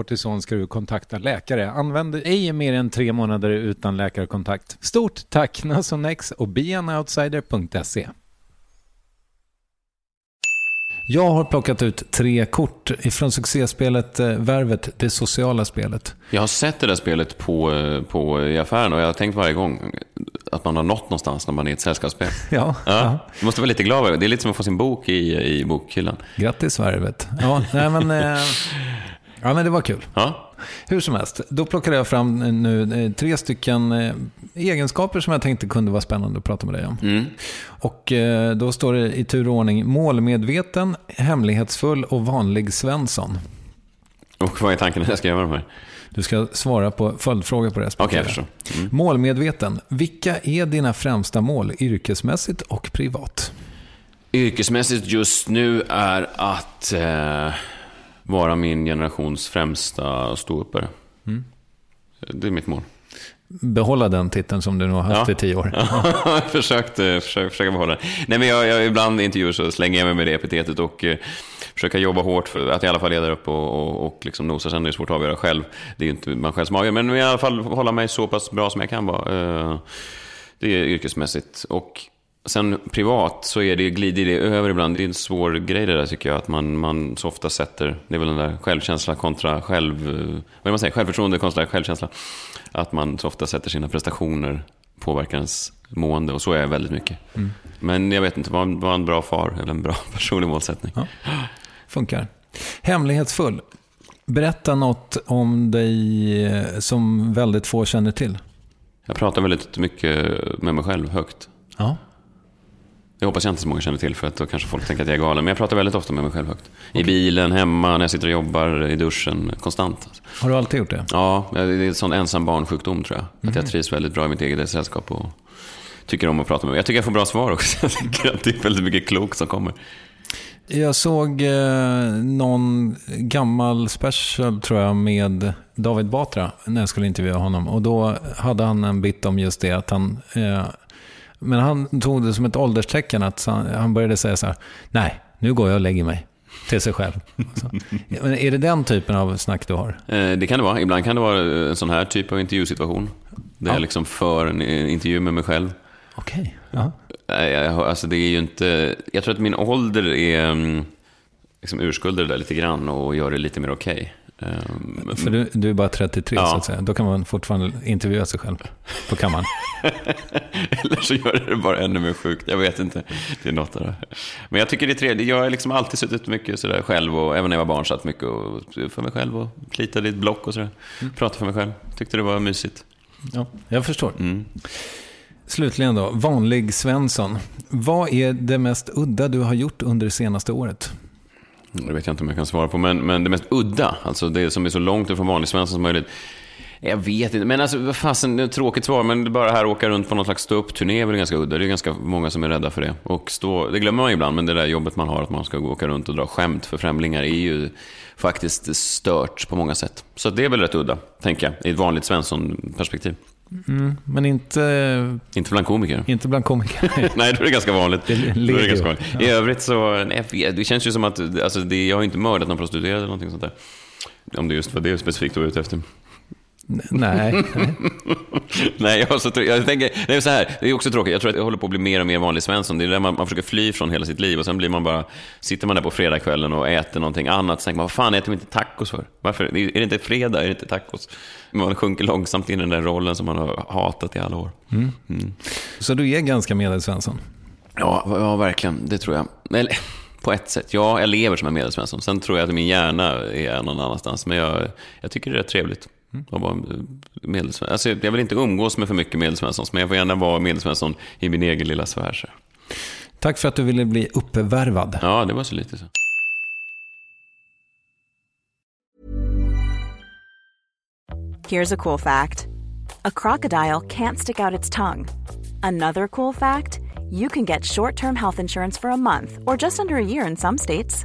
kortison ska du kontakta läkare. Använd ej mer än tre månader utan läkarkontakt. Stort tack Nasonex och beanoutsider.se. Jag har plockat ut tre kort ifrån succéspelet eh, Värvet, det sociala spelet. Jag har sett det där spelet på, eh, på, i affären och jag har tänkt varje gång, att man har nått någonstans när man är i ett sällskapsspel. Ja, Ja. Du måste vara lite glad över det. Det är lite som att få sin bok i, i bokhyllan. Grattis värvet. Ja, nej, men, eh, ja, men det var kul. Ja. Hur som helst, då plockade jag fram eh, nu eh, tre stycken eh, egenskaper som jag tänkte kunde vara spännande att prata med dig om. Mm. Och då står det i tur och ordning målmedveten, hemlighetsfull och vanlig Svensson. Och vad är tanken när jag ska göra de här? Du ska svara på följdfrågor på respektive. förstår. Mm. Målmedveten. Vilka är dina främsta mål yrkesmässigt och privat? Yrkesmässigt just nu är att eh, vara min generations främsta ståuppare. Mm. Det är mitt mål. Behålla den titeln som du nu har haft Ja. i tio år. Jag har försökt, försökt, försöka behålla den. Nej, men jag, jag, ibland i intervjuer så slänger jag mig med det epitetet och eh, försöker jobba hårt för att i alla fall leda upp och, och, och liksom nosa. Sen är det svårt att avgöra själv. Det är ju inte man själv som avgör. Men i alla fall hålla mig så pass bra som jag kan vara. Eh, det är yrkesmässigt. Och sen privat så är det, glider det över ibland. Det är en svår grej det där tycker jag. Att man, man så ofta sätter, det är väl den där självkänsla kontra själv, eh, vad man säger, självförtroende kontra självkänsla. Att man så ofta sätter sina prestationer påverkar ens mående och så är jag väldigt mycket. Men jag vet inte, vad var en bra far eller en bra personlig målsättning? Ja. Funkar. Hemlighetsfull. Berätta något om dig eh, som väldigt få känner till. Jag pratar väldigt mycket med mig själv högt. Ja. Jag hoppas jag inte så många känner till för att då kanske folk tänker att jag är galen. Men jag pratar väldigt ofta med mig själv högt. I bilen, hemma, när jag sitter och jobbar, i duschen, konstant. Har du alltid gjort det? Ja, det är en sån ensam barnsjukdom tror jag. Att jag trivs väldigt bra i mitt eget sällskap och tycker om att prata med mig. Jag tycker jag får bra svar också. Jag tycker att det är väldigt mycket klokt som kommer. Jag såg eh, någon gammal special, tror jag, med David Batra när jag skulle intervjua honom. Och då hade han en bit om just det att han... Eh, men han tog det som ett ålderstecken att han, började säga så här, nej, nu går jag och lägger mig. Till sig själv. Så. Men är det den typen av snack du har? Eh, Det kan det vara. Ibland kan det vara en sån här typ av intervjusituation. Där Ja. jag liksom för en eh, intervju med mig själv. Okej. Ja. Jag, har- alltså det är ju inte... Jag tror att min ålder är... mm, Liksom urskuldar det där lite grann och gör det lite mer okej. Ehm, För du, du är bara 33 Ja. så att säga. Då kan man fortfarande intervjua sig själv på kammaren. Eller så gör det bara ännu mer sjukt. Jag vet inte. Det är något där. Men jag tycker det är trevligt. Jag har liksom alltid suttit mycket sådär själv och även när jag var barn satt mycket och, för mig själv och plitade i ett block och sådär. Pratade för mig själv. Tyckte det var mysigt. Ja, jag förstår. Mm. Slutligen då, vanlig Svensson. Vad är det mest udda du har gjort under det senaste året? Mm, det vet jag inte om jag kan svara på. Men, men det mest udda, alltså det som är så långt ifrån vanlig svensson som möjligt. Jag vet inte, men alltså vad fasen, det är ett tråkigt svar, men det bara här åka runt på någon slags ståuppturné är väl ganska udda. Det är ganska många som är rädda för det. Och stå, det glömmer man ibland, men det där jobbet man har, att man ska gå åka runt och dra skämt för främlingar, är ju faktiskt stört på många sätt. Så det är väl rätt udda, tänker jag, i ett vanligt Svensson-perspektiv. Men inte, Inte bland komiker. inte bland komiker. Nej, då är det ganska vanligt. Det är det ganska vanligt. I övrigt så, nej, det känns ju som att, alltså, det, jag har inte mördat någon prostituerad eller någonting sånt där. Om det just var det specifikt du var ute efter. Nej. Nej, jag, så, jag tänker, det är så här, det är också tråkigt. Jag tror att jag håller på att bli mer och mer vanlig Svensson. Det är där man, man försöker fly från hela sitt liv och sen blir man bara, sitter man där på fredagskvällen och äter någonting annat, så tänker man, vad fan äter vi inte tacos för? Varför? Är det inte fredag? Är det inte tacos? Man sjunker långsamt in i den där rollen som man har hatat i alla år. Så du är ganska medelsvensson? Ja, ja, verkligen. Det tror jag. Eller, på ett sätt. Ja, jag lever som en medelsvensson. Sen tror jag att min hjärna är någon annanstans. Men jag, jag tycker det är rätt trevligt vara medelsvensson. Alltså, jag vill inte umgås med för mycket medelsvenssons, men jag får gärna vara medelsvensson i min egen lilla sfär. Så. Tack för att du ville bli uppvärvad. Ja, det var så lite så. Here's a cool fact a crocodile can't stick out its tongue. Another cool fact you can get short term health insurance for a month or just under a year in some states.